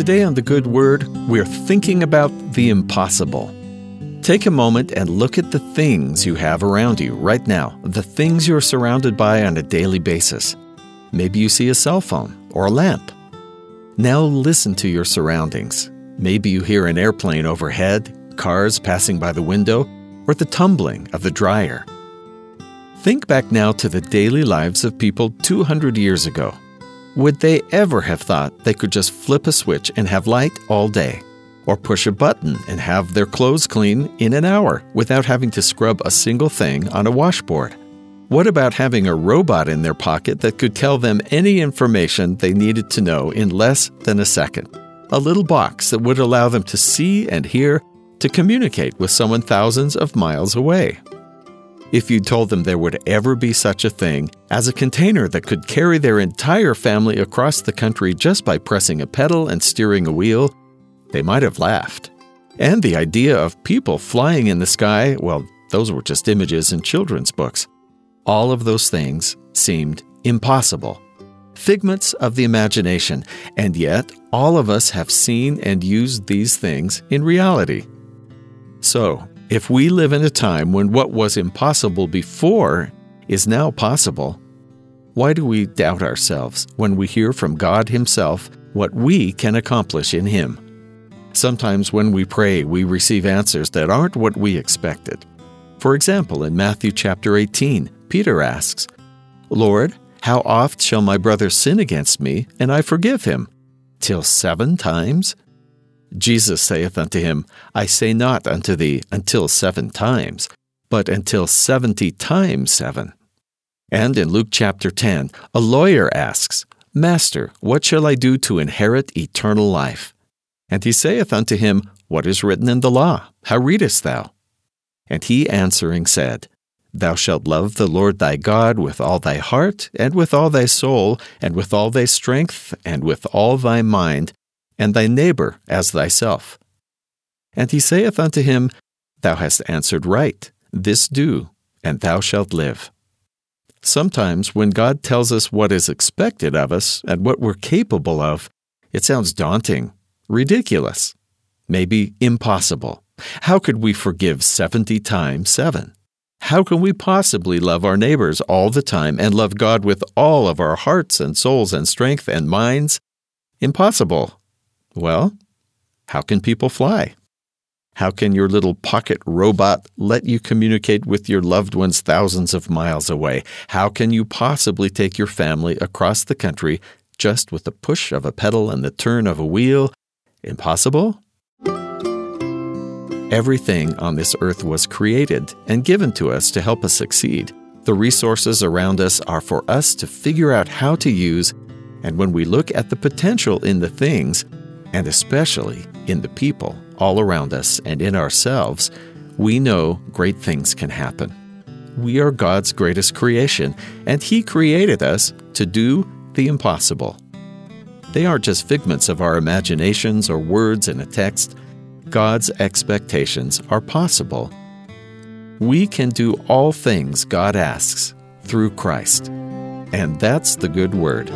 Today on The Good Word, we're thinking about the impossible. Take a moment and look at the things you have around you right now, the things you're surrounded by on a daily basis. Maybe you see a cell phone or a lamp. Now listen to your surroundings. Maybe you hear an airplane overhead, cars passing by the window, or the tumbling of the dryer. Think back now to the daily lives of people 200 years ago. Would they ever have thought they could just flip a switch and have light all day? Or push a button and have their clothes clean in an hour without having to scrub a single thing on a washboard? What about having a robot in their pocket that could tell them any information they needed to know in less than a second? A little box that would allow them to see and hear, to communicate with someone thousands of miles away if you told them there would ever be such a thing as a container that could carry their entire family across the country just by pressing a pedal and steering a wheel, they might have laughed. And the idea of people flying in the sky, well, those were just images in children's books. All of those things seemed impossible. Figments of the imagination, and yet all of us have seen and used these things in reality. So, if we live in a time when what was impossible before is now possible, why do we doubt ourselves when we hear from God Himself what we can accomplish in Him? Sometimes when we pray, we receive answers that aren't what we expected. For example, in Matthew chapter 18, Peter asks, Lord, how oft shall my brother sin against me, and I forgive him? Till seven times? Jesus saith unto him, I say not unto thee until seven times, but until seventy times seven. And in Luke chapter 10, a lawyer asks, Master, what shall I do to inherit eternal life? And he saith unto him, What is written in the law? How readest thou? And he answering said, Thou shalt love the Lord thy God with all thy heart, and with all thy soul, and with all thy strength, and with all thy mind, and thy neighbor as thyself. And he saith unto him, Thou hast answered right, this do, and thou shalt live. Sometimes, when God tells us what is expected of us and what we're capable of, it sounds daunting, ridiculous, maybe impossible. How could we forgive 70 times 7? How can we possibly love our neighbors all the time and love God with all of our hearts and souls and strength and minds? Impossible. Well, how can people fly? How can your little pocket robot let you communicate with your loved ones thousands of miles away? How can you possibly take your family across the country just with the push of a pedal and the turn of a wheel? Impossible? Everything on this earth was created and given to us to help us succeed. The resources around us are for us to figure out how to use, and when we look at the potential in the things, and especially in the people all around us and in ourselves, we know great things can happen. We are God's greatest creation, and He created us to do the impossible. They aren't just figments of our imaginations or words in a text. God's expectations are possible. We can do all things God asks through Christ. And that's the good word.